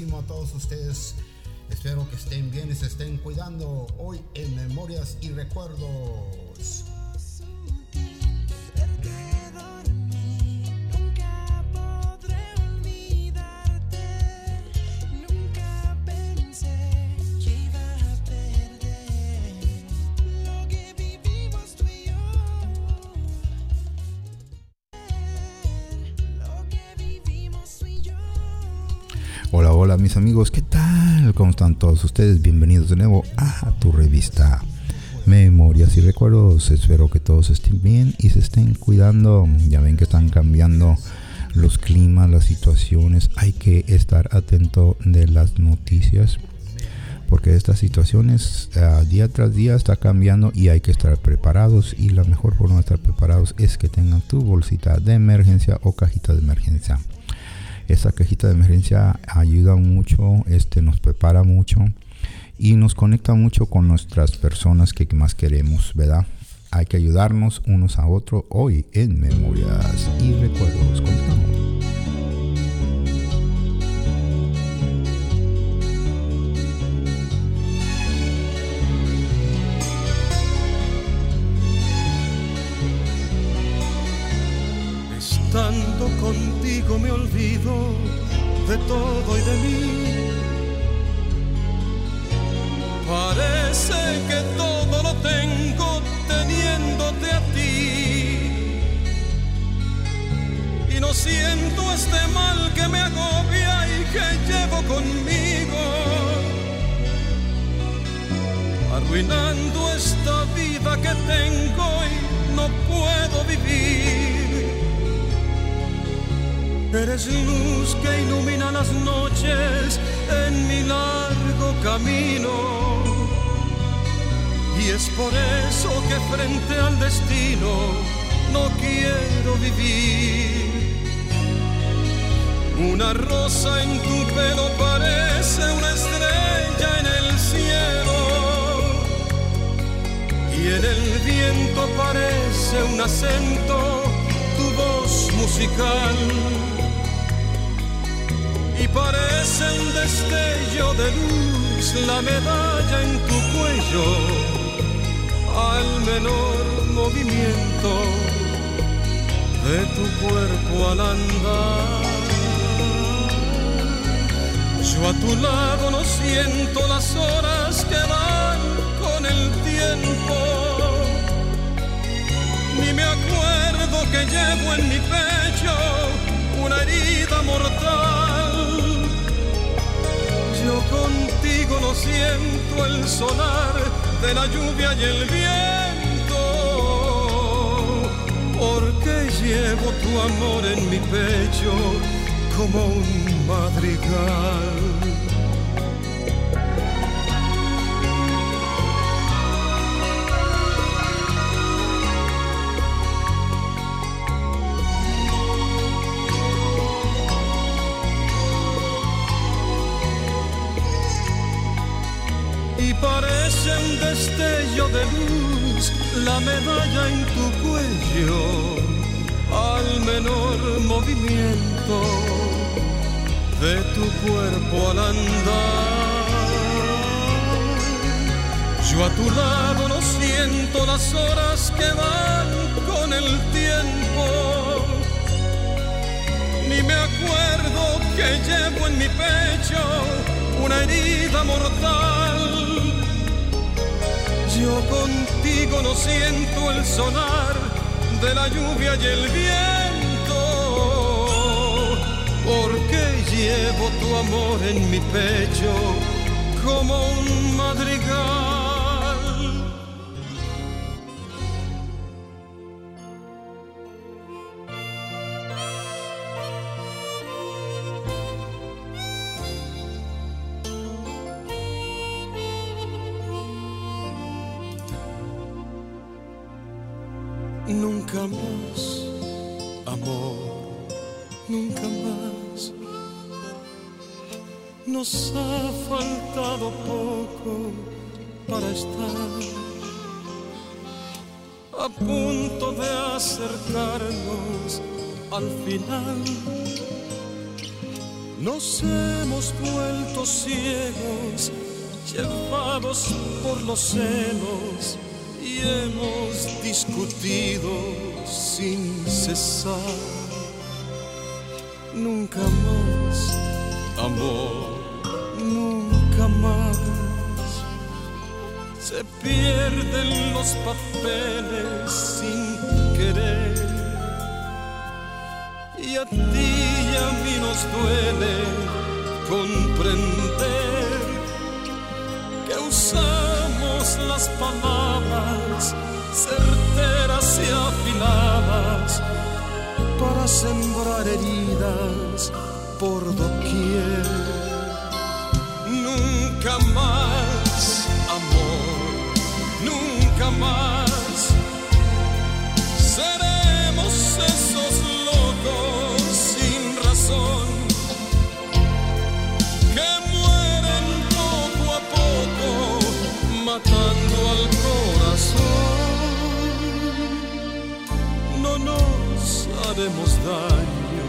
a todos ustedes. Espero que estén bien y se estén cuidando hoy en Memorias y Recuerdos. Amigos, ¿qué tal? ¿Cómo están todos ustedes? Bienvenidos de nuevo a tu revista Memorias y Recuerdos. Espero que todos estén bien y se estén cuidando. Ya ven que están cambiando los climas, las situaciones. Hay que estar atento de las noticias porque estas situaciones ah, día tras día está cambiando y hay que estar preparados y la mejor forma de estar preparados es que tengan tu bolsita de emergencia o cajita de emergencia. Esta cajita de emergencia ayuda mucho, este nos prepara mucho y nos conecta mucho con nuestras personas que más queremos, ¿verdad? Hay que ayudarnos unos a otros hoy en Memorias y Recuerdos. Continuamos. Estando contigo me olvido de todo y de mí. Parece que todo lo tengo teniéndote a ti. Y no siento este mal que me agobia y que llevo conmigo. Arruinando esta vida que tengo y no puedo vivir. Eres luz que ilumina las noches en mi largo camino. Y es por eso que frente al destino no quiero vivir. Una rosa en tu pelo parece una estrella en el cielo. Y en el viento parece un acento tu voz musical parece un destello de luz la medalla en tu cuello al menor movimiento de tu cuerpo al andar. Yo a tu lado no siento las horas que van con el tiempo, ni me acuerdo que llevo en mi pecho una herida mortal. Yo contigo no siento el sonar de la lluvia y el viento, porque llevo tu amor en mi pecho como un madrigal. La medalla en tu cuello al menor movimiento de tu cuerpo al andar. Yo a tu lado no siento las horas que van con el tiempo, ni me acuerdo que llevo en mi pecho una herida mortal. Yo contigo no siento el sonar de la lluvia y el viento, porque llevo tu amor en mi pecho como un madrigal. A punto de acercarnos al final. Nos hemos vuelto ciegos, llevados por los celos y hemos discutido sin cesar. Nunca más, amor, Se pierden los papeles sin querer. Y a ti y a mí nos duele comprender que usamos las palabras certeras y afiladas para sembrar heridas por doquier. Nunca más, seremos esos locos sin razón que mueren poco a poco matando al corazón. No nos haremos daño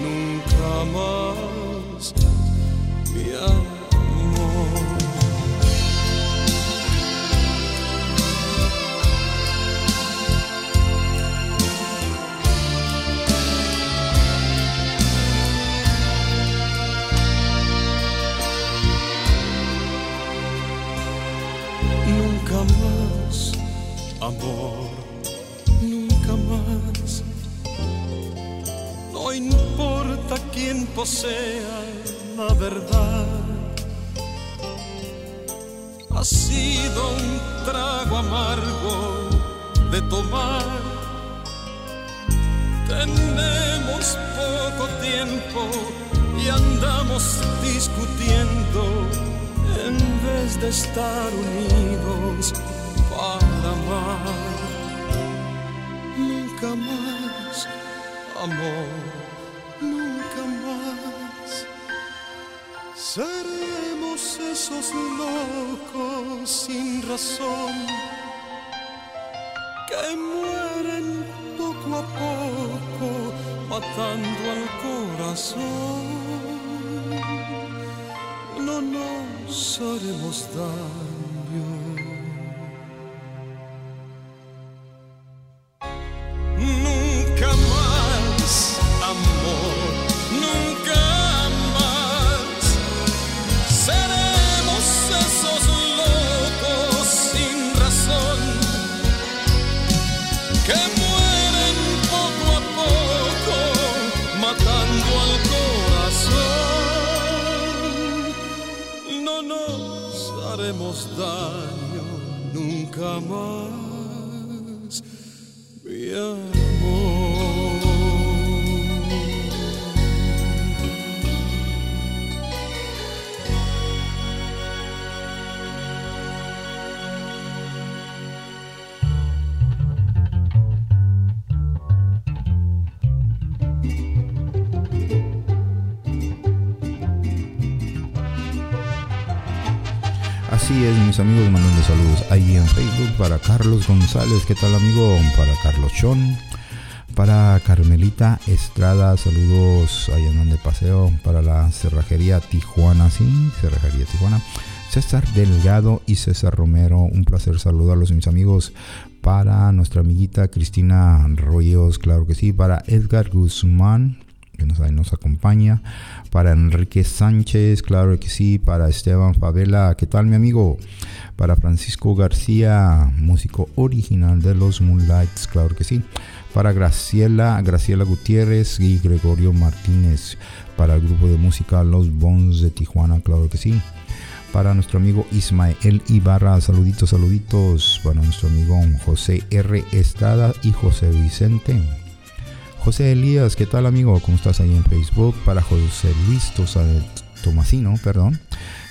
nunca más, mi amor. Quién posea la verdad. Ha sido un trago amargo de tomar. Tenemos poco tiempo y andamos discutiendo en vez de estar unidos para amar. Nunca más, amor, Seremos esos locos sin razón que mueren poco a poco matando al corazón no nos haremos daño. Mis amigos, mandando saludos ahí en Facebook para Carlos González, ¿qué tal amigo? Para Carlos Chon, para Carmelita Estrada, saludos ahí andan de paseo, para la Cerrajería Tijuana, sí, Cerrajería Tijuana. César Delgado y César Romero, un placer saludarlos mis amigos. Para nuestra amiguita Cristina Rollos, claro que sí. Para Edgar Guzmán, que nos, acompaña. Para Enrique Sánchez, claro que sí. Para Esteban Favela, ¿qué tal mi amigo? Para Francisco García, músico original de los Moonlights, claro que sí. Para Graciela, Graciela Gutiérrez y Gregorio Martínez. Para el grupo de música Los Bones de Tijuana, claro que sí. Para nuestro amigo Ismael Ibarra, saluditos, saluditos. Para nuestro amigo José R. Estrada y José Vicente. José Elías, ¿qué tal amigo? ¿Cómo estás ahí en Facebook? Para José Luis Tomasino, perdón.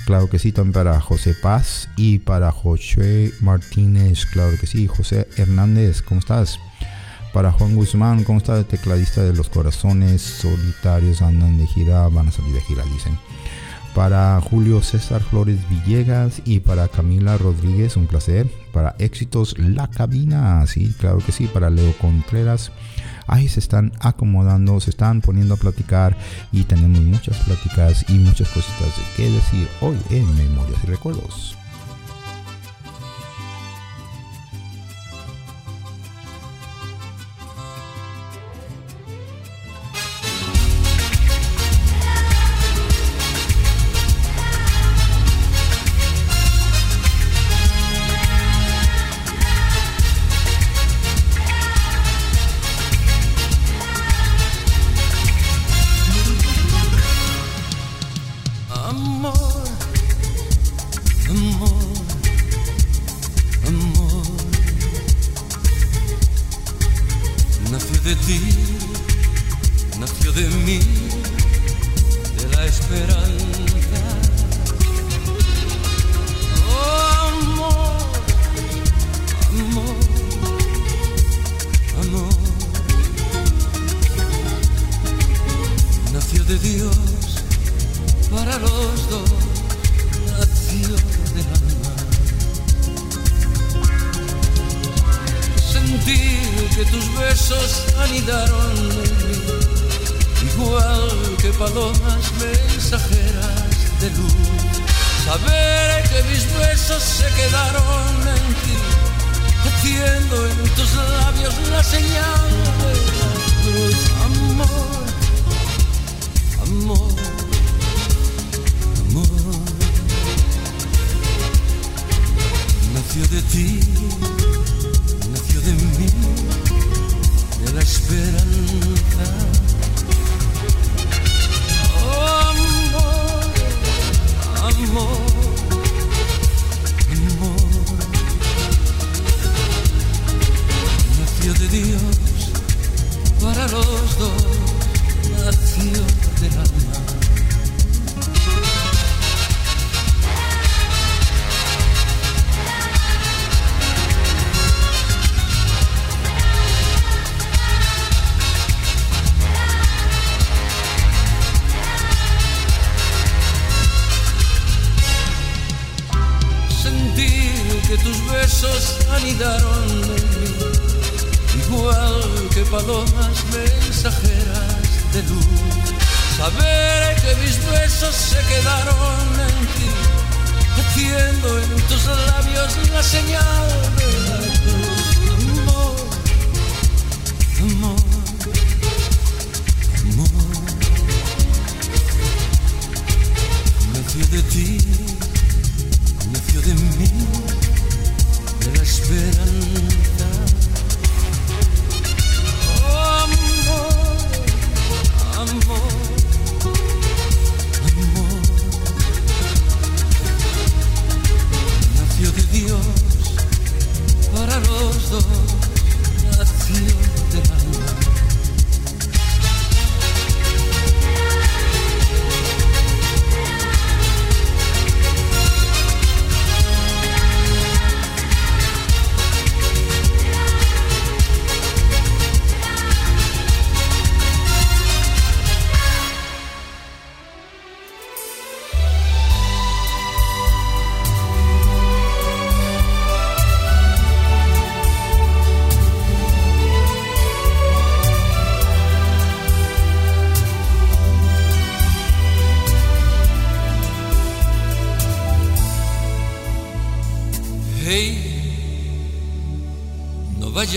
Claro que sí, también para José Paz y para José Martínez, claro que sí. José Hernández, ¿cómo estás? Para Juan Guzmán, ¿cómo está el tecladista de Los Corazones Solitarios? Andan de gira, van a salir de gira, dicen. Para Julio César Flores Villegas y para Camila Rodríguez, un placer. Para Éxitos La Cabina, sí, claro que sí. Para Leo Contreras, ahí se están acomodando, se están poniendo a platicar y tenemos muchas pláticas y muchas cositas que decir hoy en Memorias y Recuerdos.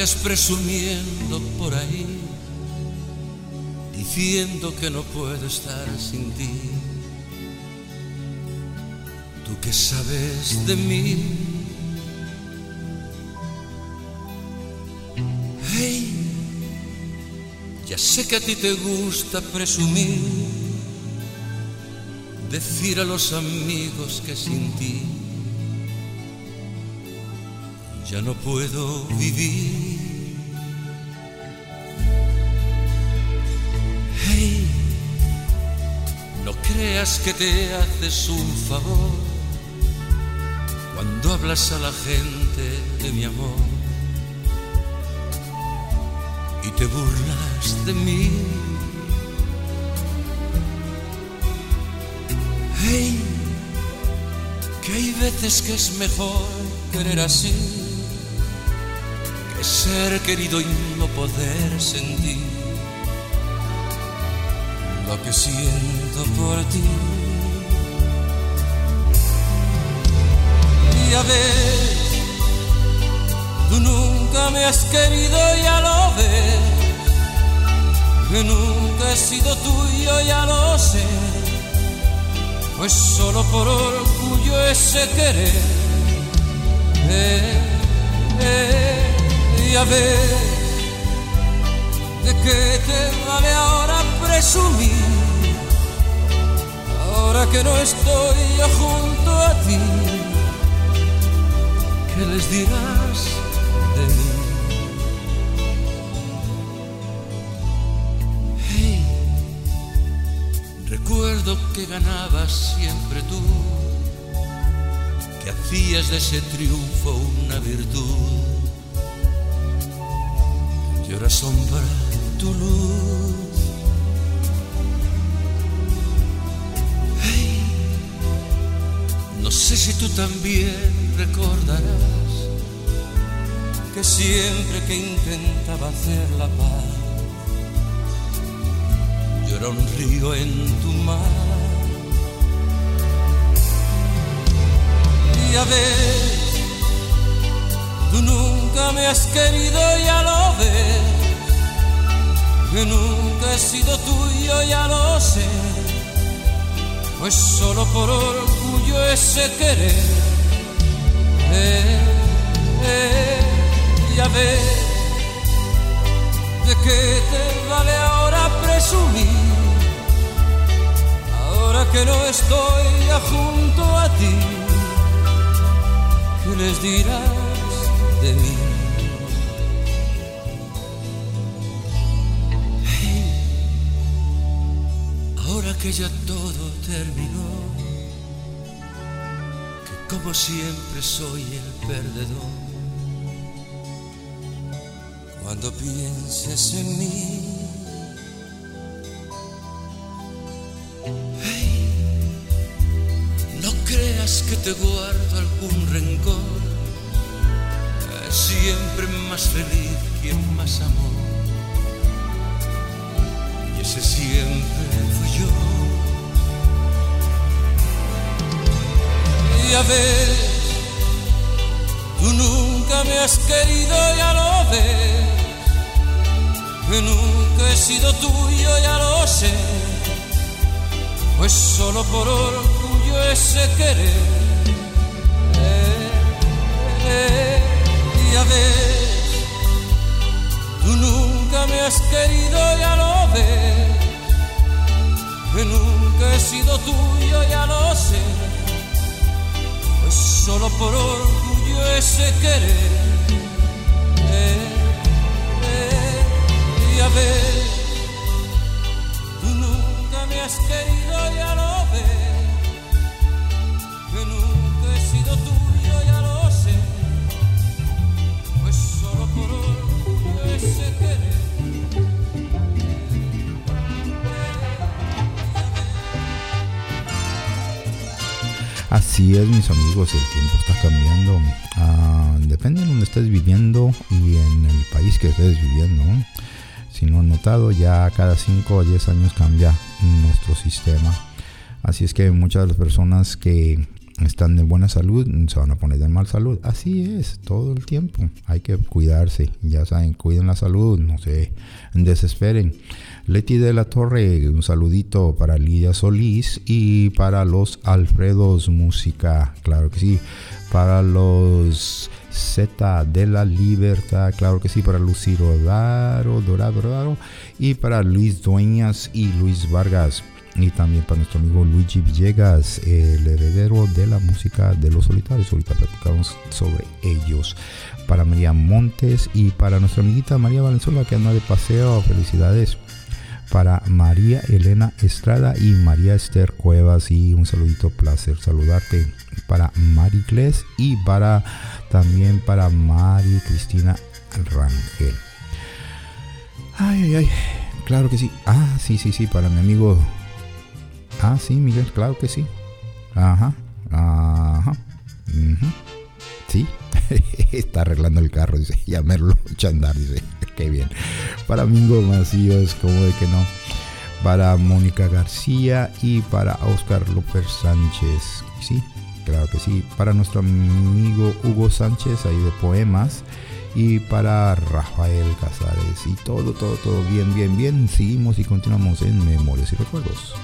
Vayas presumiendo por ahí, diciendo que no puedo estar sin ti. Tú que sabes de mí. Hey, ya sé que a ti te gusta presumir, decir a los amigos que sin ti ya no puedo vivir. Que te haces un favor cuando hablas a la gente de mi amor. te burlas de mí. Hey, que hay veces que es mejor querer así que ser querido y no poder sentir lo que siento por ti. Y a ver, tú nunca me has querido, ya lo ves. Que nunca he sido tuyo, ya lo sé. Pues solo por orgullo ese querer. Eh, eh, y a ver, ¿de qué te vale ahora presumir? Ahora que no estoy yo junto a ti, ¿qué les dirás de mí? Hey, recuerdo que ganabas siempre tú, que hacías de ese triunfo una virtud. Y ahora sombra tu luz. Sé si tú también recordarás que siempre que intentaba hacer la paz, yo un río en tu mar. Y a ver, tú nunca me has querido, ya lo ves, que nunca he sido tuyo, ya lo sé pues solo por orgullo ese querer. Eh, eh, ya ves, ¿de qué te vale ahora presumir? Ahora que no estoy ya junto a ti, ¿qué les dirás de mí? Ahora que ya todo terminó, como siempre soy el perdedor. Cuando pienses en mí, hey, no creas que te guardo algún rencor. Siempre más feliz quien más amor y ese siempre fui yo. Y a ver, tú nunca me has querido, ya lo ves, que nunca he sido tuyo, ya lo sé, pues solo por orgullo ese querer. Eh, eh, y a ver, Tú nunca me has querido, ya lo ves. Que nunca he sido tuyo, ya lo sé. Solo por orgullo ese querer. Eh, eh, ya ves. Tú Es, mis amigos, el tiempo está cambiando. Ah, depende de donde estés viviendo y en el país que estés viviendo. Si no han notado, ya cada 5 o 10 años cambia nuestro sistema. Así es que muchas de las personas que están de buena salud se van a poner de mal salud. Así es, todo el tiempo. Hay que cuidarse. Ya saben, cuiden la salud, no se desesperen. Leti de la Torre, un saludito para Lidia Solís y para los Alfredos Música, claro que sí. Para los Z de la Libertad, claro que sí. Para Lucy Rodaro, Dorado, Dorado. Y para Luis Dueñas y Luis Vargas y también para nuestro amigo Luigi Villegas, el heredero de la música de los solitarios. Ahorita platicamos sobre ellos. Para María Montes y para nuestra amiguita María Valenzuela que anda de paseo. Felicidades. Para María Elena Estrada y María Esther Cuevas. Y un saludito, placer saludarte. Para Mari Gles y para también para Mari Cristina Rangel. Ay, ay, ay. Claro que sí. Ah, sí, sí, sí, para mi amigo. Ah, sí, Miguel, claro que sí. Ajá, ajá. ujú. Sí, está arreglando el carro, dice. Ya me lo a andar, dice. Qué bien. Para Mingo Macías, como de que no. Para Mónica García y para Oscar López Sánchez. Sí, claro que sí. Para nuestro amigo Hugo Sánchez, ahí de poemas. Y para Rafael Casares. Y todo, todo, todo bien, bien, bien. Seguimos y continuamos en Memorias y Recuerdos.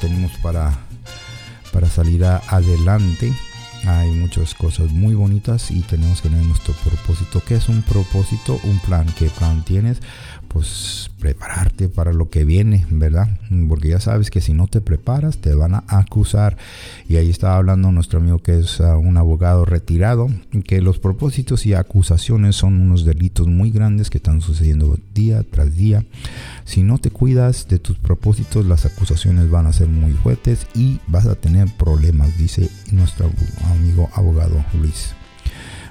Tenemos para, para salir adelante. Hay muchas cosas muy bonitas y tenemos que tener nuestro propósito. ¿Qué es un propósito? Un plan. ¿Qué plan tienes? Pues prepararte para lo que viene, ¿verdad? Porque ya sabes que si no te preparas te van a acusar. Y ahí estaba hablando nuestro amigo que es ah, un abogado retirado, que los propósitos y acusaciones son unos delitos muy grandes que están sucediendo día tras día. Si no te cuidas de tus propósitos, las acusaciones van a ser muy fuertes y vas a tener problemas, dice nuestro amigo abogado Luis.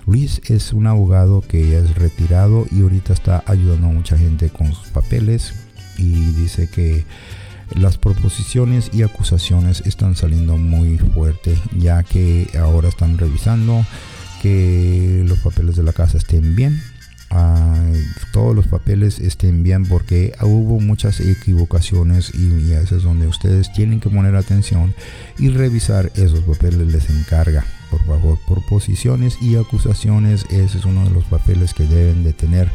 Luis es un abogado que ya es retirado y ahorita está ayudando a mucha gente con sus papeles y dice que las proposiciones y acusaciones están saliendo muy fuerte ya que ahora están revisando que los papeles de la casa estén bien todos los papeles estén bien porque hubo muchas equivocaciones y, y eso es donde ustedes tienen que poner atención y revisar esos papeles les encarga por favor, por posiciones y acusaciones. Ese es uno de los papeles que deben de tener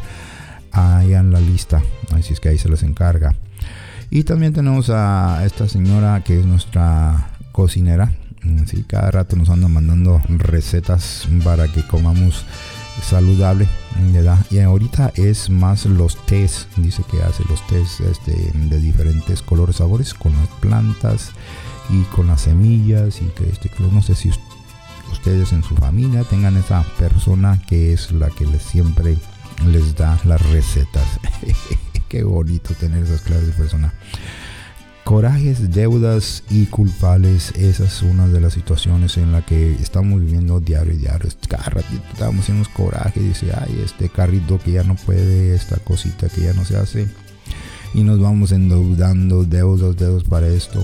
ahí en la lista. Así es que ahí se les encarga. Y también tenemos a esta señora que es nuestra cocinera. Sí, cada rato nos anda mandando recetas para que comamos saludable y ahorita es más los tés dice que hace los tés este, de diferentes colores sabores con las plantas y con las semillas y que este no sé si ustedes en su familia tengan esa persona que es la que les siempre les da las recetas. Qué bonito tener esas clases de persona corajes, deudas y culpables, esa es una de las situaciones en la que estamos viviendo diario y diario. Cada estamos haciendo coraje, dice, ay, este carrito que ya no puede, esta cosita que ya no se hace. Y nos vamos endeudando, deudas, deudas para esto.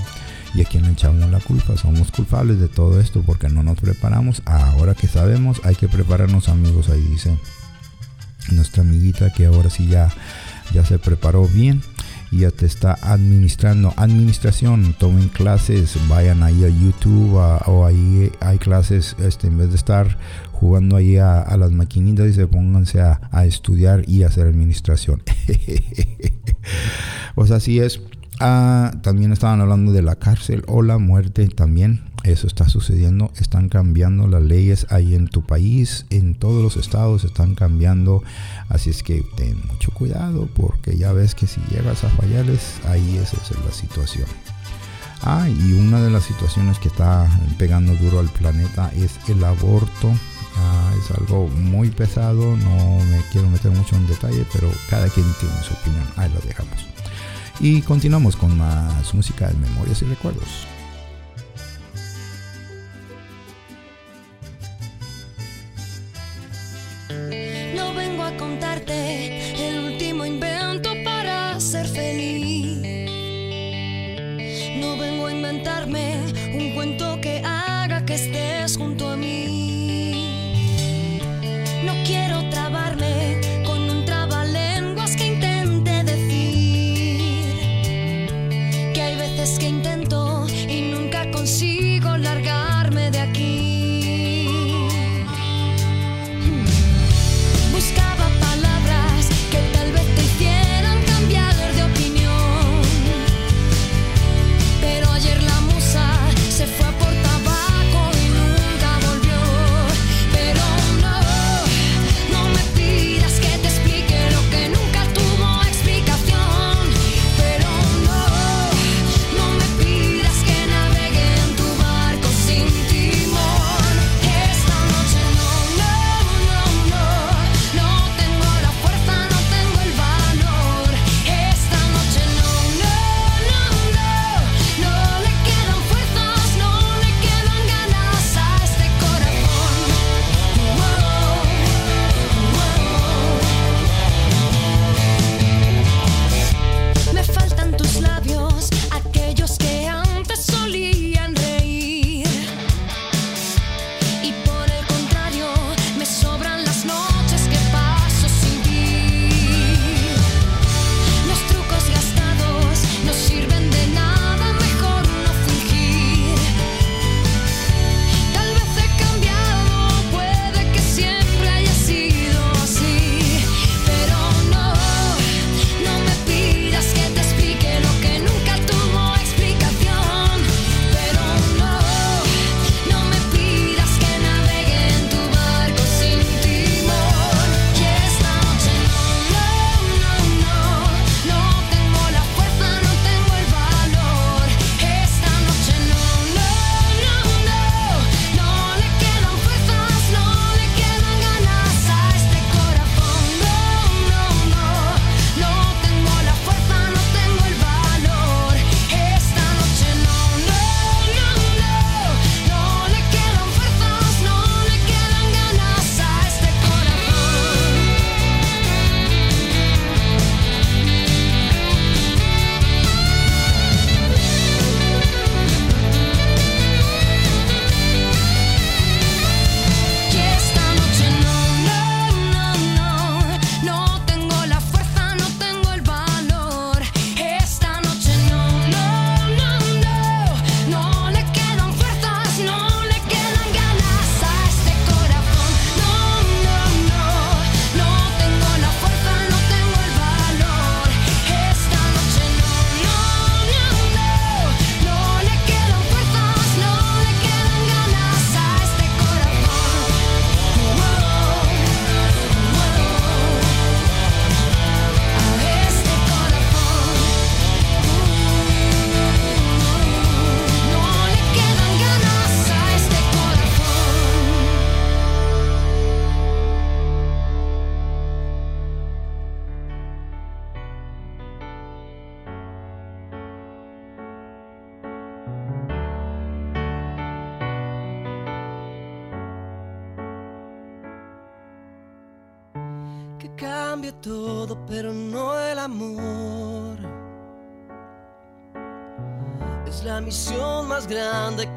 ¿Y a quién le echamos la culpa? Somos culpables de todo esto porque no nos preparamos. Ahora que sabemos, hay que prepararnos amigos, ahí dice nuestra amiguita que ahora sí ya, ya se preparó bien ya te está administrando. Administración, tomen clases, vayan ahí a YouTube o ahí hay clases, este, en vez de estar jugando ahí a, las maquinitas y se pónganse a, estudiar y hacer administración. pues así es. Ah, también estaban hablando de la cárcel o la muerte también. Eso está sucediendo. Están cambiando las leyes ahí en tu país. En todos los estados están cambiando. Así es que ten mucho cuidado porque ya ves que si llegas a fallarles, ahí esa es la situación. Ah, y una de las situaciones que está pegando duro al planeta es el aborto. Ah, es algo muy pesado, no me quiero meter mucho en detalle, pero cada quien tiene su opinión. Ahí lo dejamos. Y continuamos con más música de memorias y recuerdos. No vengo a contarte intente decir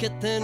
Бачите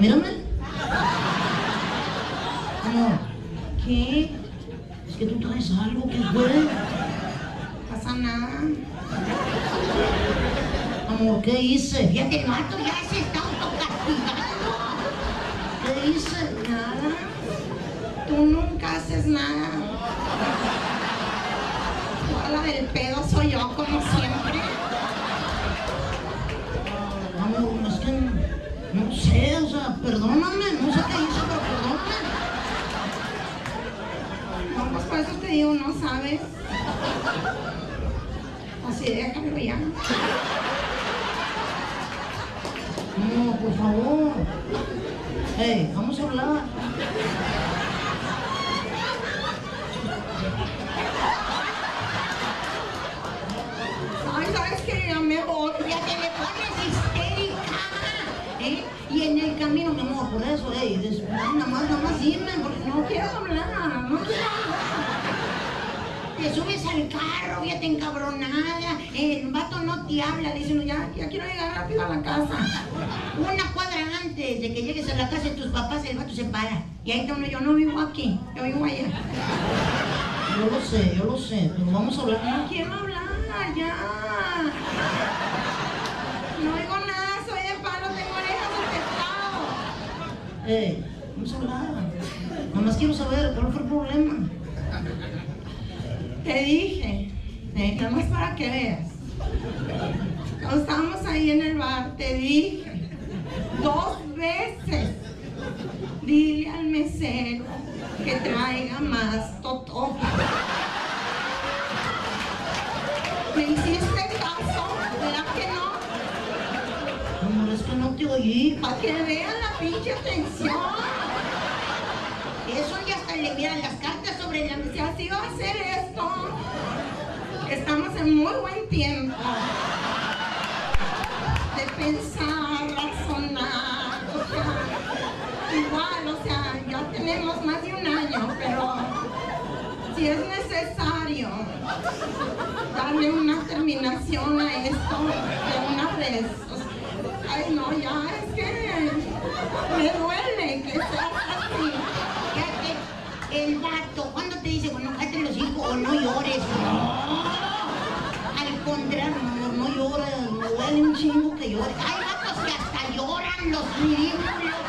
middleman? Como, ¿qué? ¿Es que tú traes algo que huele? Pasa nada. Como, ¿qué hice? Ya te mato, ya se está autocastigando. ¿Qué hice? Nada. Tú nunca haces nada. Toda la del pedo soy yo, como siempre. perdóname, no sé qué hice, pero perdóname. No, pues por eso te digo, no sabes. Así, déjalo ya. No, por favor. Hey, vamos a hablar. Ay, ¿sabes qué? Ya me voy, ya te me pones eso, eh, des- nada más, nada más dime, porque no quiero hablar, no quiero hablar. Te subes al carro, fíjate encabronada, el vato no te habla, diciendo ya, ya quiero llegar rápido a la casa. Una cuadra antes de que llegues a la casa de tus papás, el vato se para. Y ahí está uno, yo no vivo aquí, yo vivo allá. Yo lo sé, yo lo sé, pero vamos a hablar. No quiero hablar, ya. No oigo nada, soy de palo, tengo orejas de pescado. Eh, a hablar. Nada más quiero saber cuál fue el problema. Te dije, nada más para que veas. Cuando estábamos ahí en el bar, te dije dos veces. Dile al mesero que traiga más totó. ¿Me hiciste Oí. Para que vean la pinche atención. Eso ya hasta le vieran las cartas sobre la mesa. Así va a ser esto. Estamos en muy buen tiempo. De pensar, razonar. O sea, igual, o sea, ya tenemos más de un año, pero si es necesario darle una terminación a esto de una vez. Ay, no, ya es que me duele que sea así. Fíjate, el vato, cuando te dice, bueno, cállate los hijos o no llores? No. Al contrario, amor, no llores, me duele un chingo que llores. Hay vatos que hasta lloran los ridículos.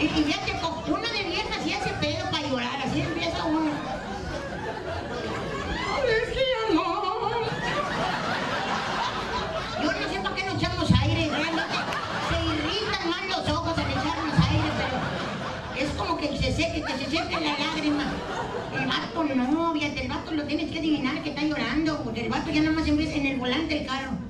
Y, fíjate, una de seque, que se seque la lágrima. El vato no, el vato lo tienes que adivinar que está llorando, porque el vato ya nada más empieza en el volante del carro.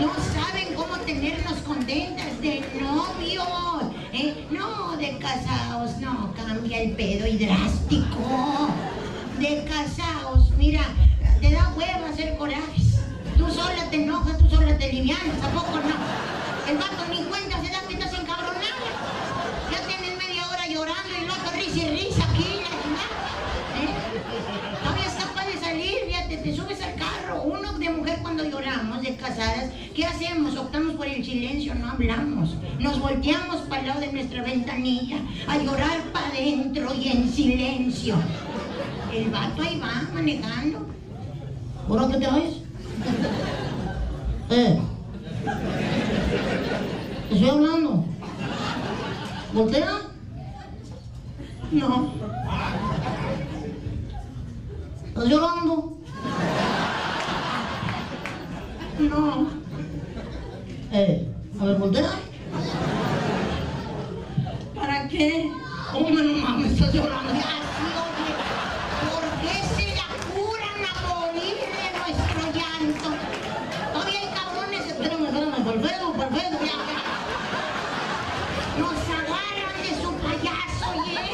No saben cómo mantenernos contentas de novios. ¿eh? No, de casados, no, cambia el pedo y drástico. De casados, mira, te da hueva hacer corajes. Tú sola te enojas, tú sola te livianas, ¿a poco no? ¿Qué hacemos? Optamos por el silencio, no hablamos. Nos volteamos para el lado de nuestra ventanilla a llorar para adentro y en silencio. El vato ahí va manejando. ¿Ahora qué te haces? Eh. Estoy hablando. ¿Voltea? No. ¿Estás llorando? No. Eh, a ver, voltea. ¿Para qué? ¿Cómo no mames? Estás llorando. Ya, sí, oye. ¿Por qué se la curan a morir de nuestro llanto? Todavía hay cabrones. Espérame, espérame, por pedo, por pedo, ya, ya. Nos agarran de su payaso, ¿oye?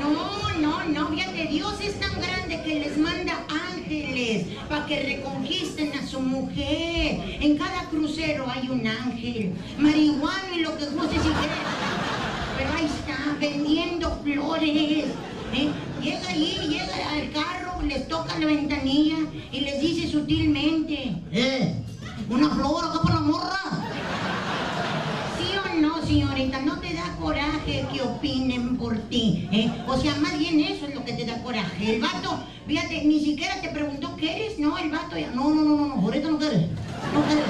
No, no, no, fíjate, Dios es tan grande que les manda ángeles para que reconquisten a su mujer. En cada crucero hay un ángel, marihuana y lo que gustes y quieras. Pero ahí está, vendiendo flores. ¿eh? Llega allí, llega al carro, les toca la ventanilla y les dice sutilmente, eh, una flor acá por la morra. ¿Sí o no, señorita? ¿No te da coraje que opinen por ti? ¿eh? O sea, más bien eso es lo que te da coraje. El vato, fíjate, ni siquiera te preguntó qué eres. No, el vato ya, no, no, no, no, ahorita no quieres. No quieres.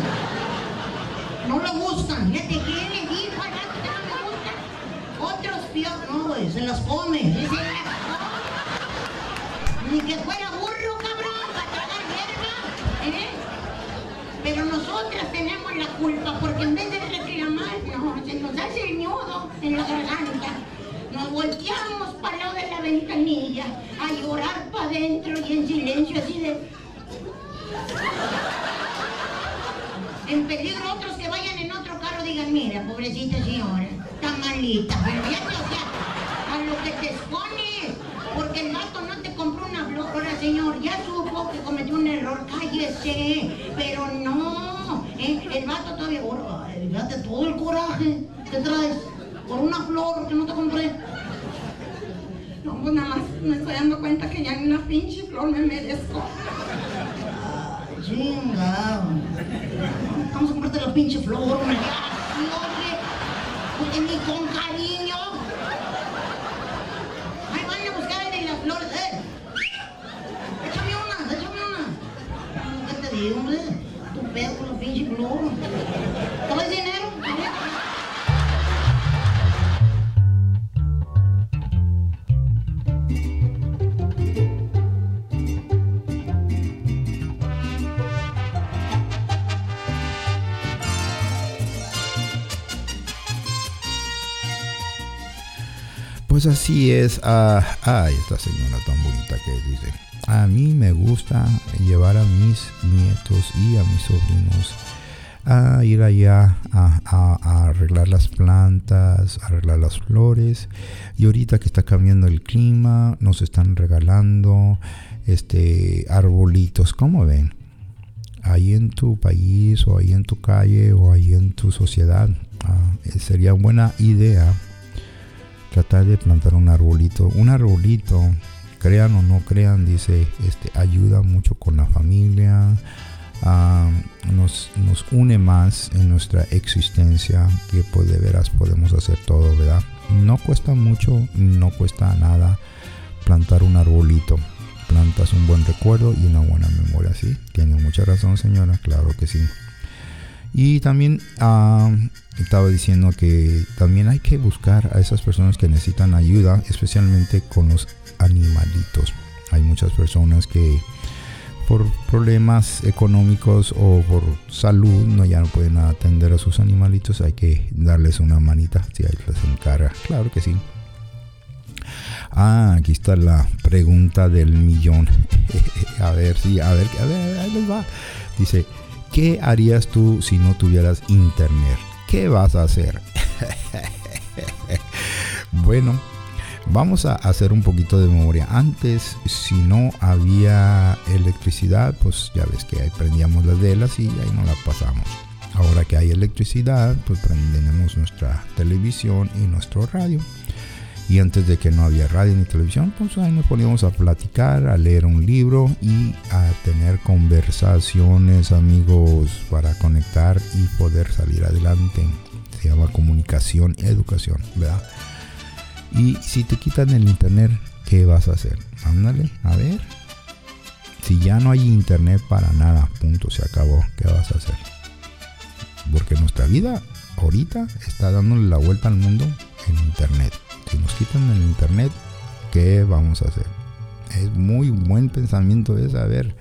No le gustan. Fíjate, ¿quién le dijo al vato que no me gustan? Otros peor, no, güey, se las come. Ni que fuera Pero nosotras tenemos la culpa porque en vez de reclamar, no, se nos hace el nudo en la garganta. Nos volteamos para lado de la ventanilla a llorar para adentro y en silencio así de... En peligro otros que vayan en otro carro digan, mira, pobrecita señora, está malita. Pero fíjate, o sea, a lo que te expones, porque el gato no te. Ahora, señor, ya supo que cometió un error, cállese. Pero no, ¿eh? el vato todavía, ahora, fíjate todo el coraje que traes por una flor que no te compré. No, pues nada más me estoy dando cuenta que ya ni una pinche flor me merezco. Chingado. Vamos a comprarte la pinche flor, hombre. Oye, ni con cariño. Una. ¿Qué te digo, hombre? Tu pedo con la pinche flor. ¿Traes dinero? Pues así es. ah, ay, esta señora tan bonita que dice. A mí me gusta llevar a mis nietos y a mis sobrinos a ir allá a, arreglar las plantas, arreglar las flores. Y ahorita que está cambiando el clima, nos están regalando este arbolitos. ¿Cómo ven? Ahí en tu país o ahí en tu calle o ahí en tu sociedad. ah, eh, sería buena idea tratar de plantar un arbolito. Un arbolito, crean o no crean, dice, este, ayuda mucho con la familia, ah, nos, nos une más en nuestra existencia, que pues de veras podemos hacer todo, ¿verdad? No cuesta mucho, no cuesta nada plantar un arbolito. Plantas un buen recuerdo y una buena memoria, ¿sí? Tiene mucha razón, señora, claro que sí. Y también ah, estaba diciendo que también hay que buscar a esas personas que necesitan ayuda, especialmente con los animalitos. Hay muchas personas que por problemas económicos o por salud no ya no pueden atender a sus animalitos. Hay que darles una manita si ahí les encarga. Claro que sí. Ah, aquí está la pregunta del millón. a ver, sí, a ver, a ver, ahí les va. Dice, ¿Qué harías tú si no tuvieras internet? ¿Qué vas a hacer? bueno, vamos a hacer un poquito de memoria. Antes, si no había electricidad, pues ya ves que ahí prendíamos las velas y ahí no la pasamos. Ahora que hay electricidad, pues prendemos nuestra televisión y nuestro radio. Y antes de que no había radio ni televisión, pues ahí nos poníamos a platicar, a leer un libro y a tener conversaciones, amigos, para conectar y poder salir adelante. Se llama comunicación y educación, ¿verdad? Y si te quitan el internet, ¿qué vas a hacer? Ándale, a ver. Si ya no hay internet para nada, punto, se acabó. ¿Qué vas a hacer? Porque nuestra vida ahorita está dándole la vuelta al mundo en internet. Si nos quitan el internet, ¿qué vamos a hacer? Es muy buen pensamiento de saber.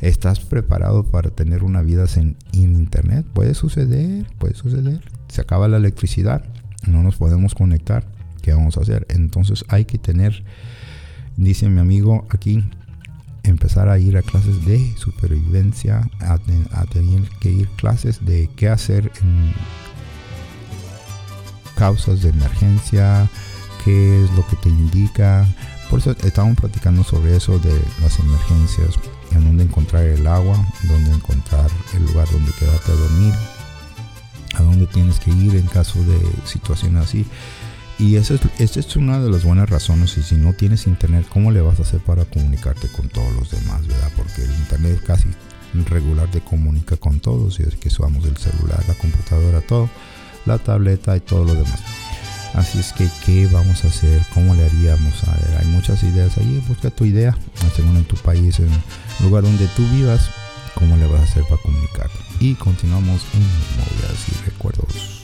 ¿Estás preparado para tener una vida sin internet? Puede suceder, puede suceder. Se acaba la electricidad, no nos podemos conectar. ¿Qué vamos a hacer? Entonces hay que tener, dice mi amigo aquí, empezar a ir a clases de supervivencia, a, tener que ir clases de qué hacer en causas de emergencia, qué es lo que te indica. Por eso estábamos platicando sobre eso de las emergencias, en dónde encontrar el agua, dónde encontrar el lugar donde quedarte a dormir, a dónde tienes que ir en caso de situaciones así. Y esa es, una de las buenas razones. Y si no tienes internet, ¿cómo le vas a hacer para comunicarte con todos los demás, verdad? Porque el internet casi regular te comunica con todos. Y es que usamos el celular, la computadora, todo, la tableta y todo lo demás. Así es que, ¿qué vamos a hacer? ¿Cómo le haríamos? A ver, hay muchas ideas ahí. Busca tu idea, según en tu país, en el lugar donde tú vivas, ¿cómo le vas a hacer para comunicarte? Y continuamos en Memorias y Recuerdos.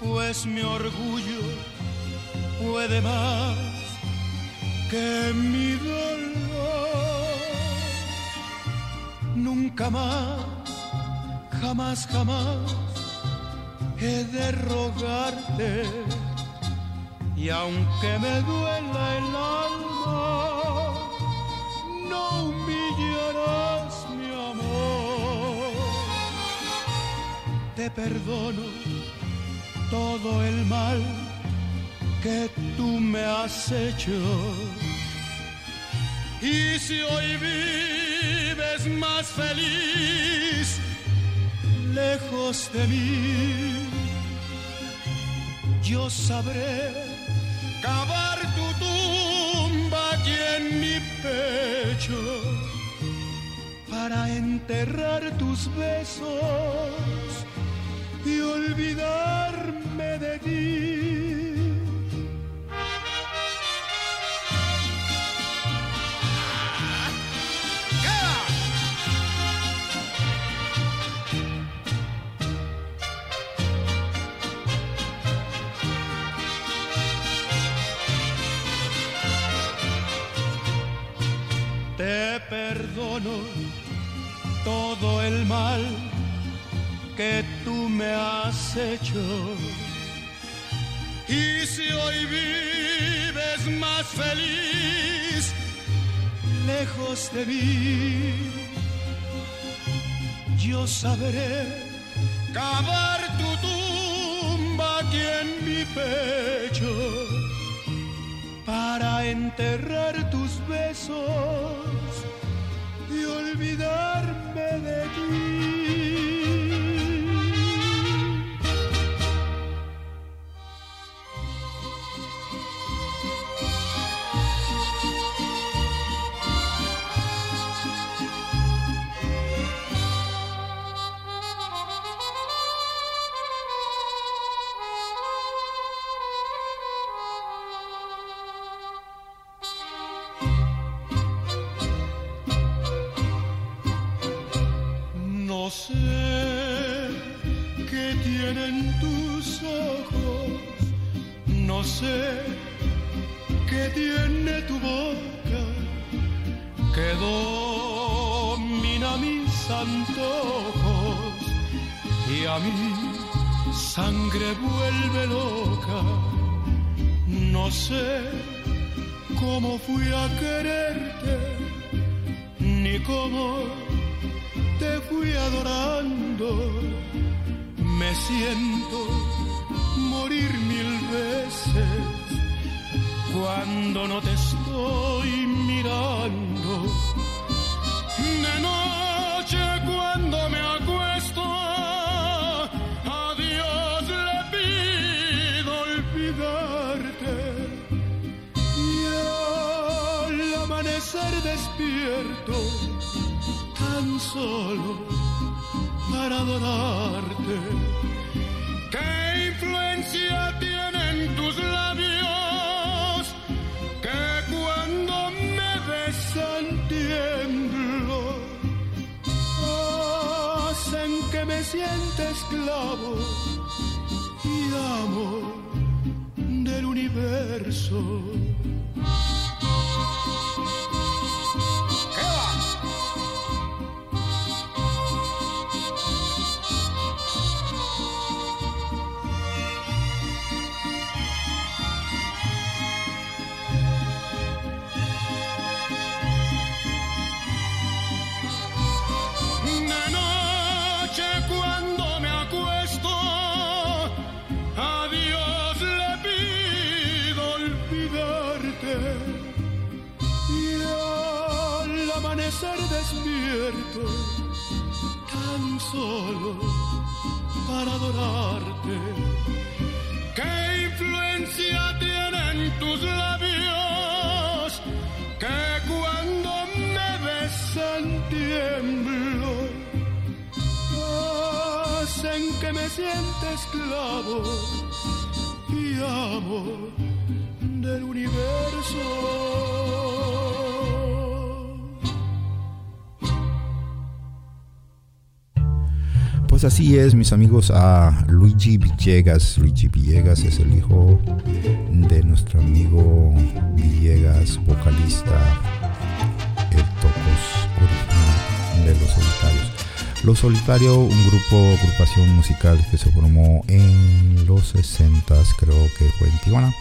Pues mi orgullo puede más que mi dolor. Nunca más, jamás, jamás he de rogarte y aunque me duela el alma, Te perdono todo el mal que tú me has hecho. Y si hoy vives más feliz, lejos de mí, yo sabré cavar tu tumba aquí en mi pecho para enterrar tus besos y olvidarme de ti. Te perdono todo el mal que tú me has hecho. Y si hoy vives más feliz, lejos de mí, yo sabré cavar tu tumba aquí en mi pecho para enterrar tus besos y olvidarme Pues así es, mis amigos, a Luigi Villegas. Luigi Villegas es el hijo de nuestro amigo Villegas, vocalista, el tocos original de Los Solitarios. Los Solitarios, un grupo, agrupación musical que se formó en los 60 creo que fue en Tijuana.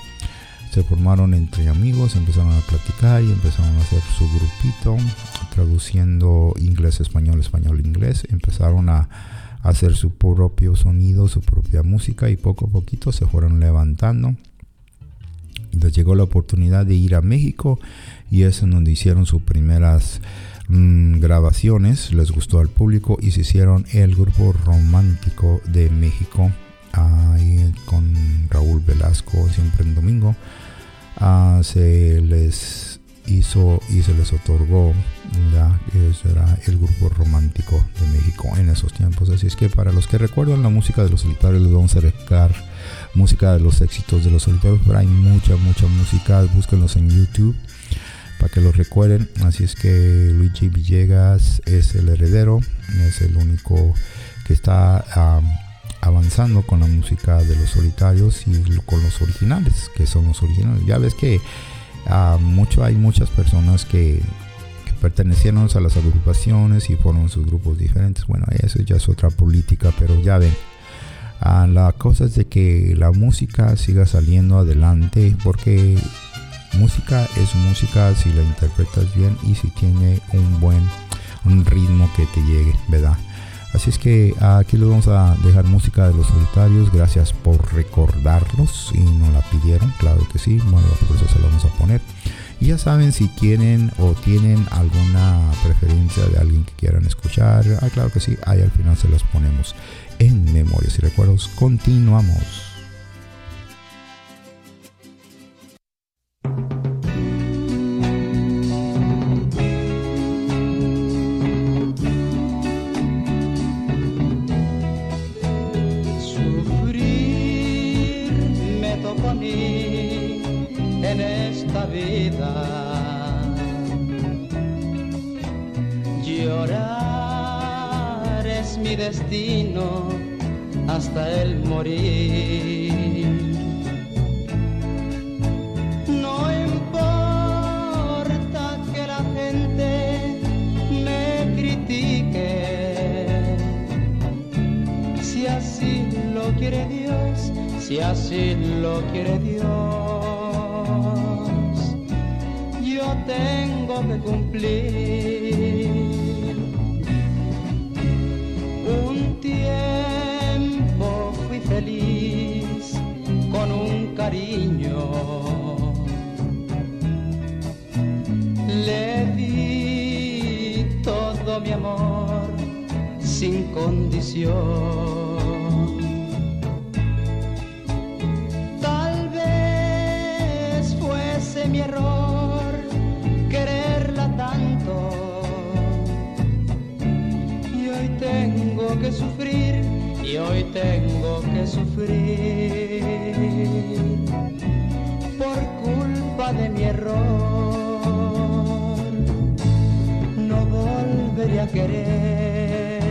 Se formaron entre amigos, empezaron a platicar y empezaron a hacer su grupito, traduciendo inglés, español, español, inglés. Empezaron a hacer su propio sonido, su propia música y poco a poquito se fueron levantando. Les llegó la oportunidad de ir a México y es en donde hicieron sus primeras mm, grabaciones, les gustó al público y se hicieron el grupo romántico de México ahí con Raúl Velasco siempre en domingo. Ah, se les hizo y se les otorgó ya eso el grupo romántico de México en esos tiempos. Así es que para los que recuerdan la música de los solitarios les vamos a recar música de los éxitos de los solitarios pero hay mucha mucha música. Búsquenlos en youtube para que los recuerden. Así es que Luigi Villegas es el heredero es el único que está um, avanzando con la música de los solitarios y con los originales que son los originales. Ya ves que uh, mucho hay muchas personas que, pertenecieron a las agrupaciones y fueron sus grupos diferentes. Bueno eso ya es otra política pero ya ven. Uh, la cosa es de que la música siga saliendo adelante porque música es música si la interpretas bien y si tiene un buen un ritmo que te llegue verdad Así es que aquí les vamos a dejar música de los solitarios. Gracias por recordarlos y nos la pidieron, claro que sí. Bueno, por eso se la vamos a poner. Y ya saben si quieren o tienen alguna preferencia de alguien que quieran escuchar. Ah, claro que sí. Ahí al final se las ponemos en memorias y recuerdos. Continuamos. Destino hasta el morir. No importa que la gente me critique, si así lo quiere Dios, si así lo quiere Dios, yo tengo que cumplir. Tiempo fui feliz con un cariño. Le di todo mi amor sin condición. Hoy tengo que sufrir por culpa de mi error. No volveré a querer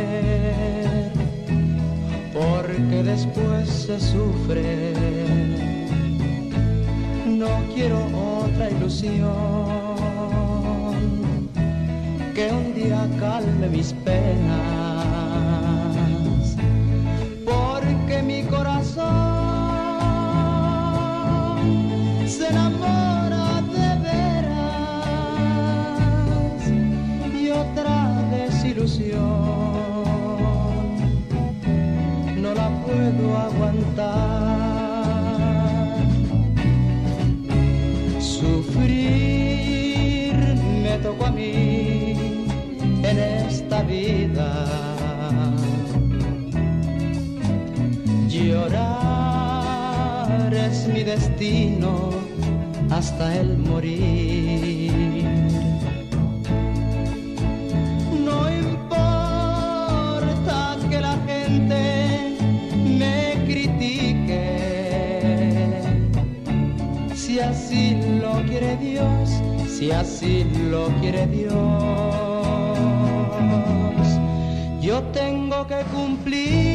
porque después se sufre. No quiero otra ilusión que un día calme mis penas, destino hasta el morir. No importa que la gente me critique, si así lo quiere Dios, si así lo quiere Dios, yo tengo que cumplir.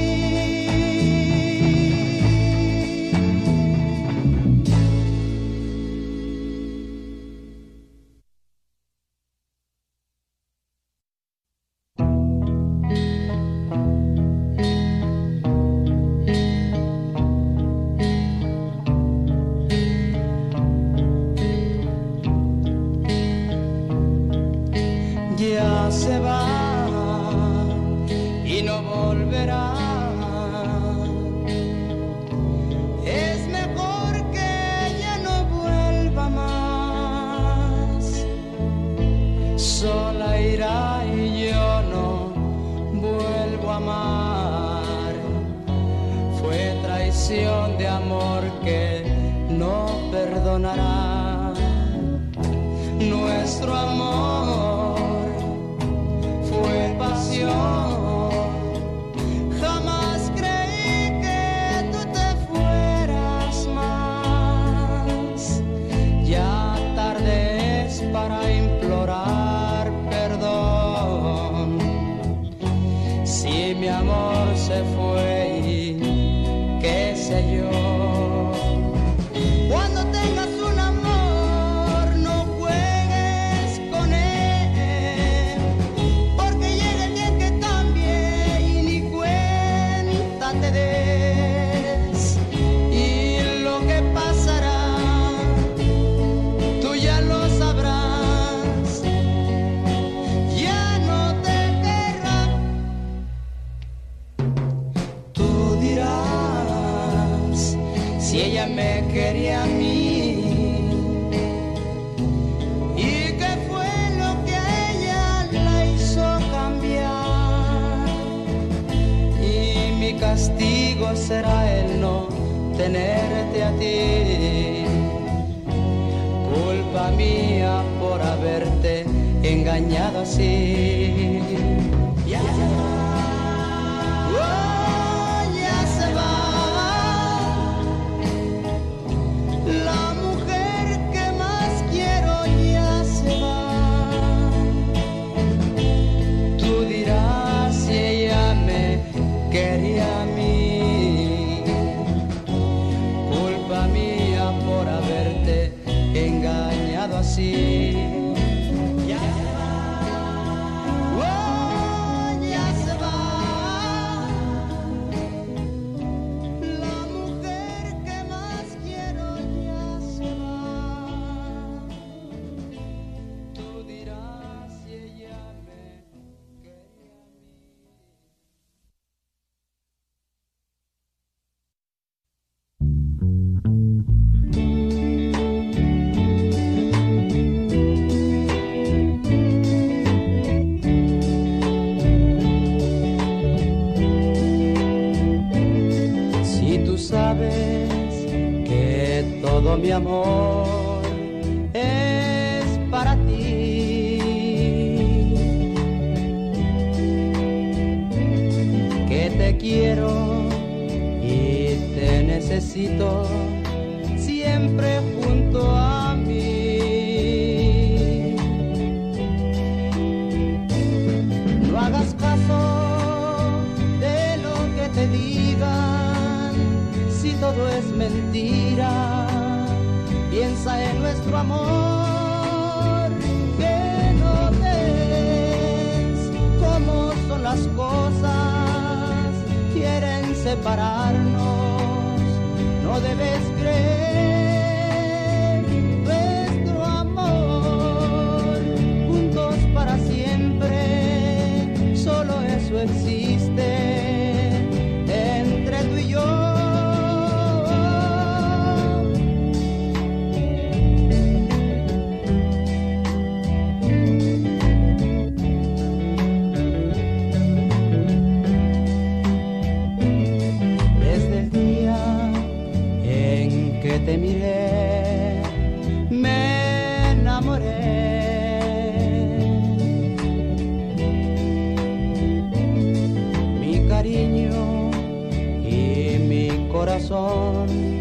Mi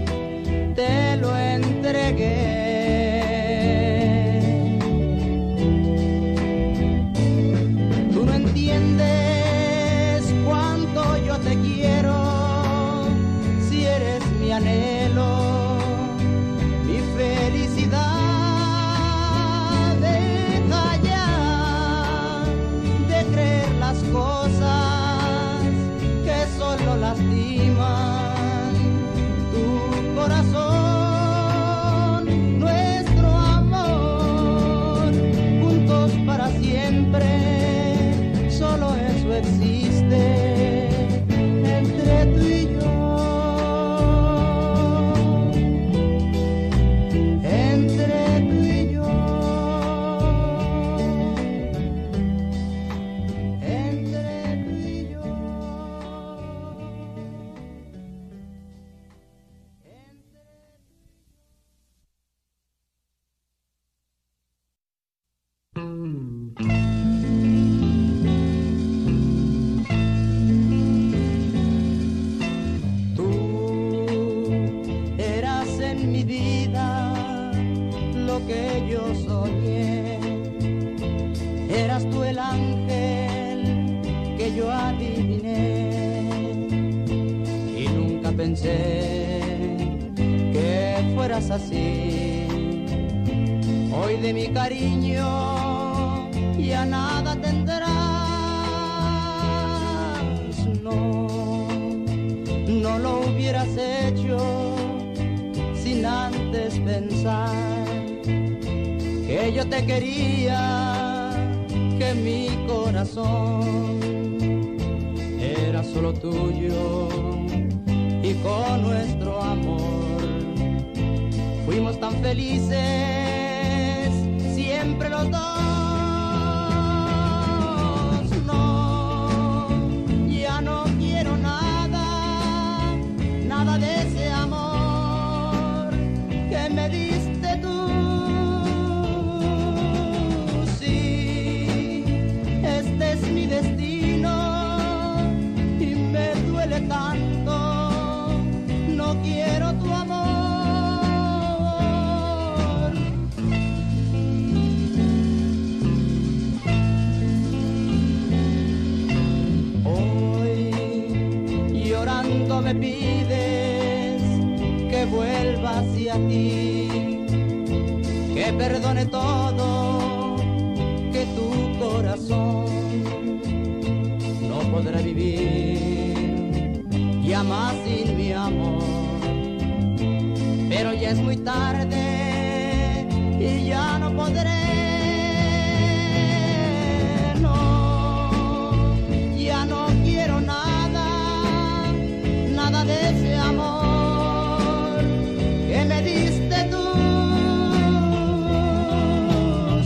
mi amor. Pero ya es muy tarde y ya no podré. No, ya no quiero nada, nada de ese amor que me diste tú.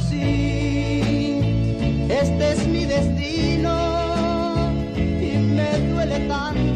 Sí, este es mi destino y me duele tanto.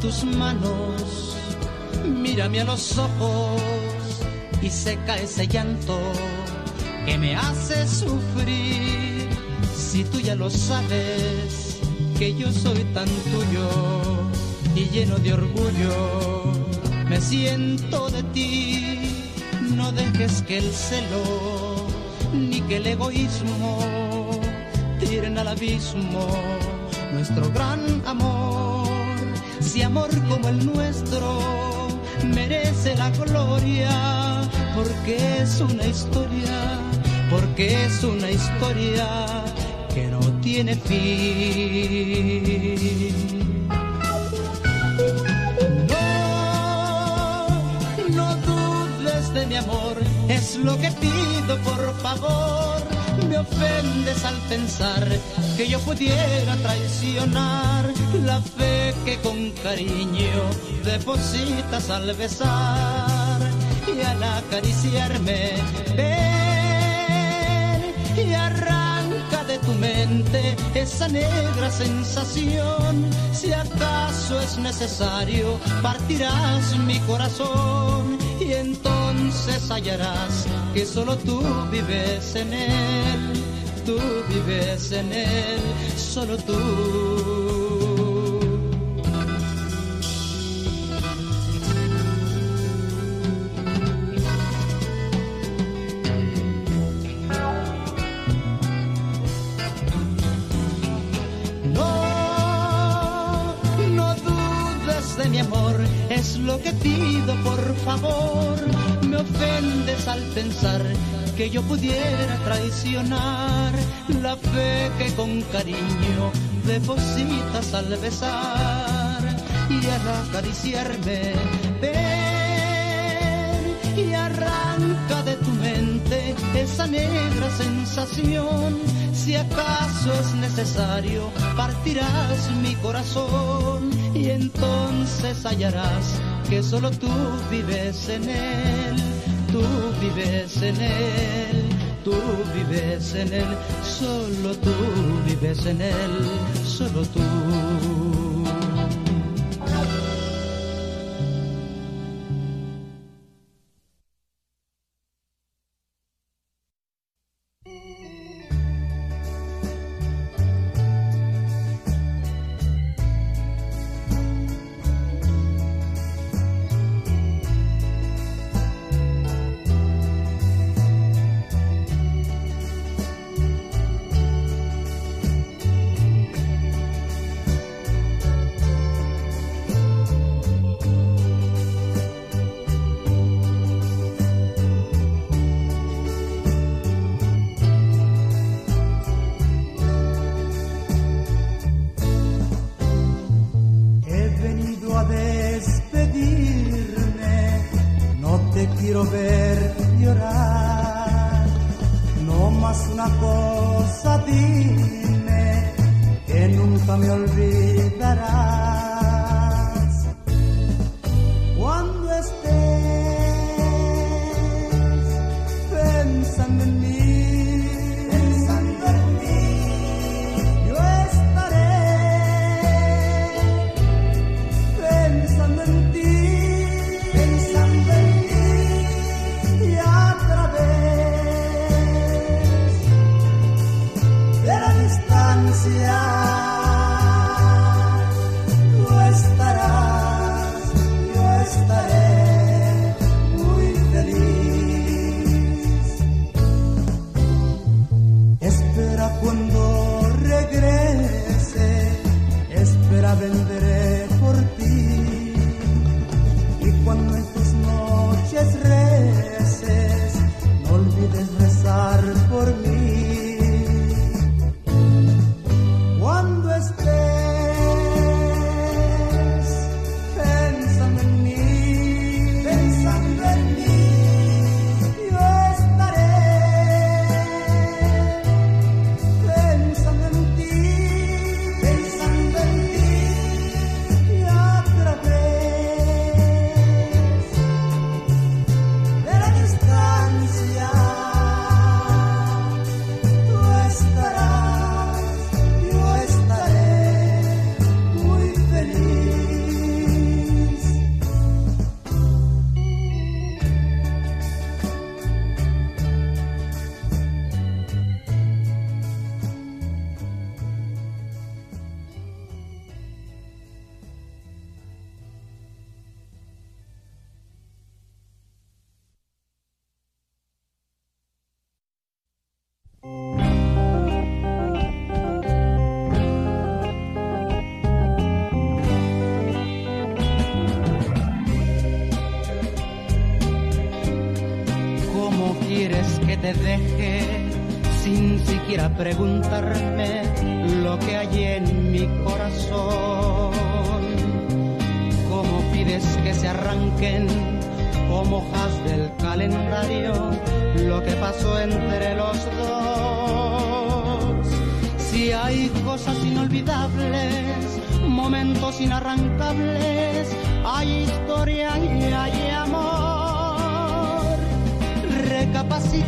Tus manos, mírame a los ojos y seca ese llanto que me hace sufrir. Si tú ya lo sabes, que yo soy tan tuyo y lleno de orgullo, me siento de ti. No dejes que el celo ni que el egoísmo tiren al abismo nuestro gran amor. Si amor como el nuestro merece la gloria, porque es una historia, porque es una historia que no tiene fin. No, no dudes de mi amor, es lo que pido por favor. Me ofendes al pensar que yo pudiera traicionar la fe que con cariño depositas al besar y al acariciarme. Tu mente esa negra sensación. Si acaso es necesario, partirás mi corazón y entonces hallarás que solo tú vives en él, tú vives en él, solo tú. Que pido por favor. Me ofendes al pensar que yo pudiera traicionar la fe que con cariño depositas al besar y al acariciarme. Ven y arranca de tu mente esa negra sensación. Si acaso es necesario, partirás mi corazón y entonces hallarás que solo tú vives en él, tú vives en él, tú vives en él, solo tú vives en él, solo tú.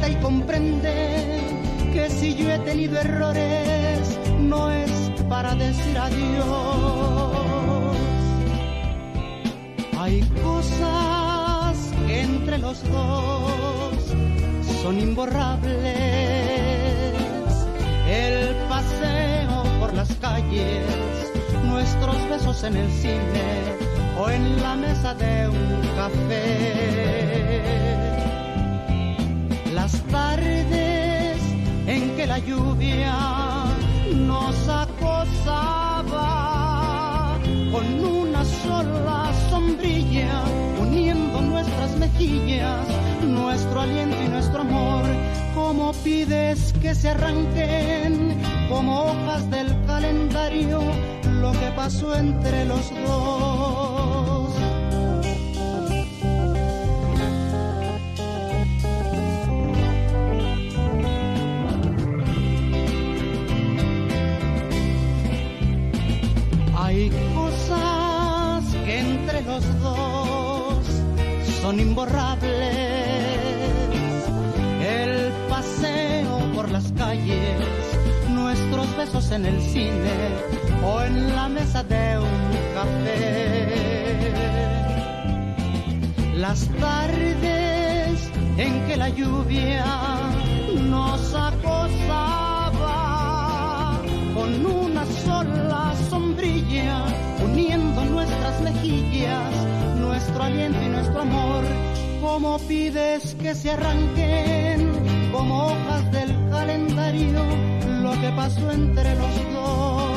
Y comprende que si yo he tenido errores no es para decir adiós. Hay cosas que entre los dos son imborrables. El paseo por las calles, nuestros besos en el cine o en la mesa de un café las tardes en que la lluvia nos acosaba con una sola sombrilla uniendo nuestras mejillas, nuestro aliento y nuestro amor. Como pides que se arranquen como hojas del calendario lo que pasó entre los dos? Son imborrables. El paseo por las calles, nuestros besos en el cine o en la mesa de un café. Las tardes en que la lluvia nos acosaba con una sola sombrilla, uniendo nuestras mejillas, nuestro aliento y nuestro amor. Como pides que se arranquen como hojas del calendario lo que pasó entre los dos?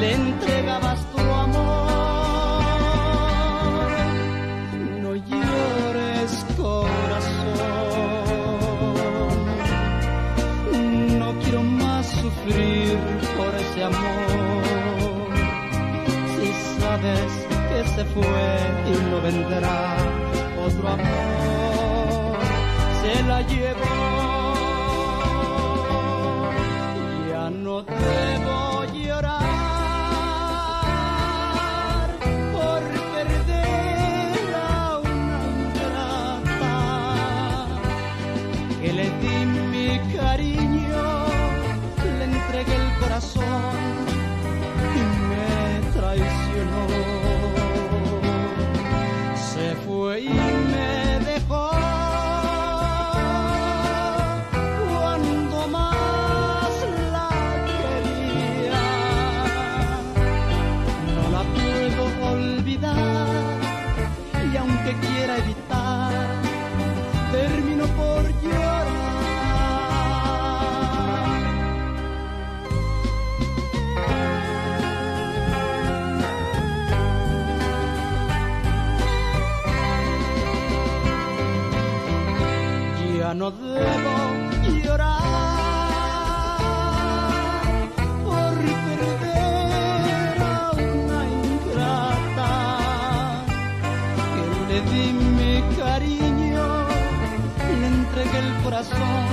le entregabas tu amor. No llores, corazón, no quiero más sufrir por ese amor. Si sabes que se fue y no vendrá otro amor, se la llevó. puedo llorar por perder a una ingrata que le di mi cariño, le entregué el corazón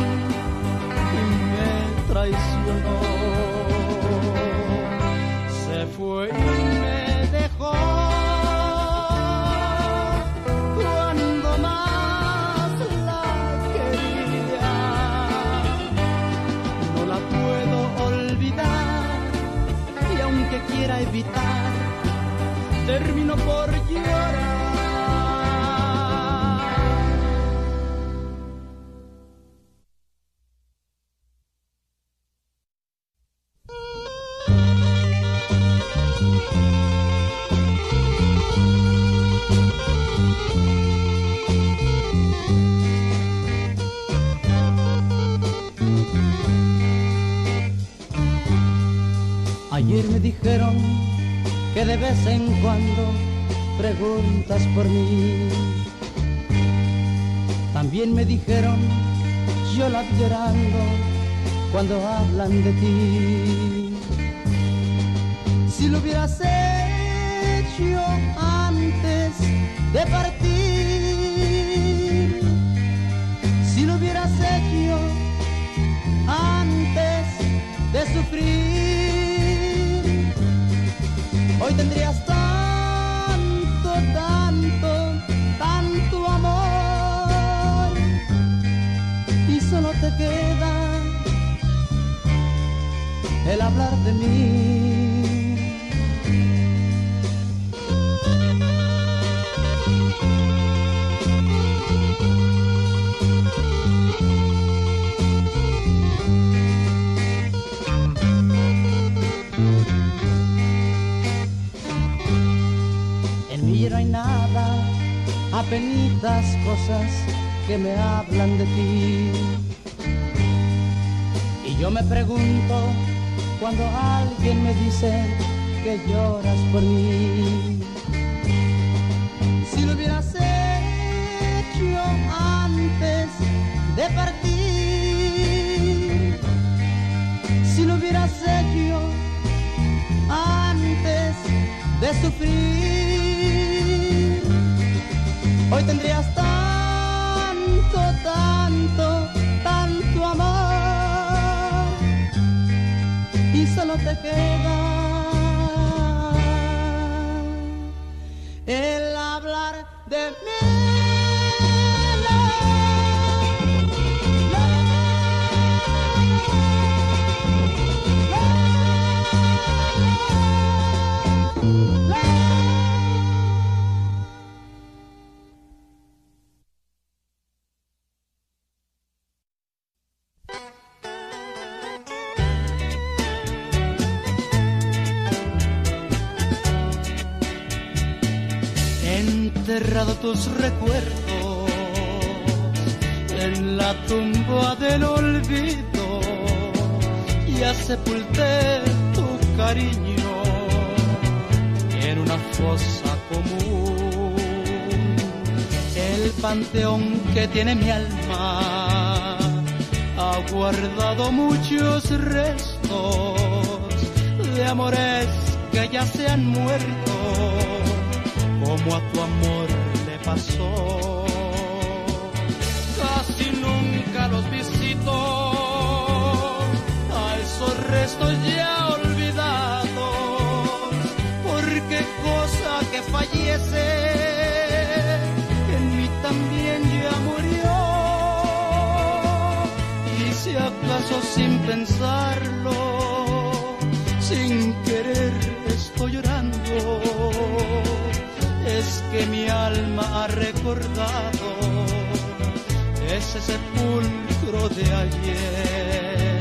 y me traicionó. Termino por llorar. Llorando cuando hablan de ti. Si lo hubieras hecho antes de partir, si lo hubieras hecho antes de sufrir, hoy tendrías te queda el hablar de mí. En mí no hay nada, apenitas cosas que me hablan de ti. Yo me pregunto cuando alguien me dice que lloras por mí. Si lo hubieras hecho antes de partir, si lo hubieras hecho antes de sufrir, hoy tendrías tanto, tanto te queda el hablar de mí. Recuerdos en la tumba del olvido. Ya sepulté tu cariño en una fosa común. El panteón que tiene mi alma ha guardado muchos restos de amores que ya se han muerto como a tu amor pasó. Casi nunca los visito a esos restos ya olvidados, porque cosa que fallece en mí también ya murió. Y si acaso sin pensarlo, sin querer estoy llorando es que mi alma ha recordado ese sepulcro de ayer.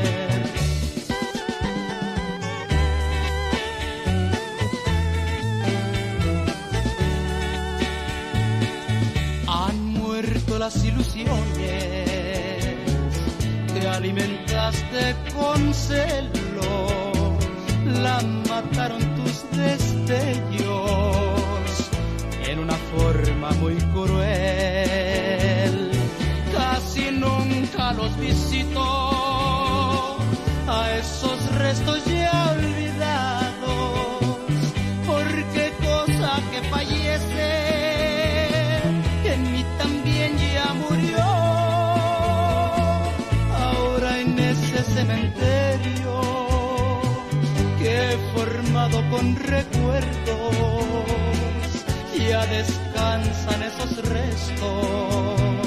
Han muerto las ilusiones que alimentaste con celo, la mataron tus destellos forma muy cruel. Casi nunca los visito a esos restos ya olvidados, porque cosa que fallece en mí también ya murió. Ahora en ese cementerio formado con recuerdos. Descansan esos restos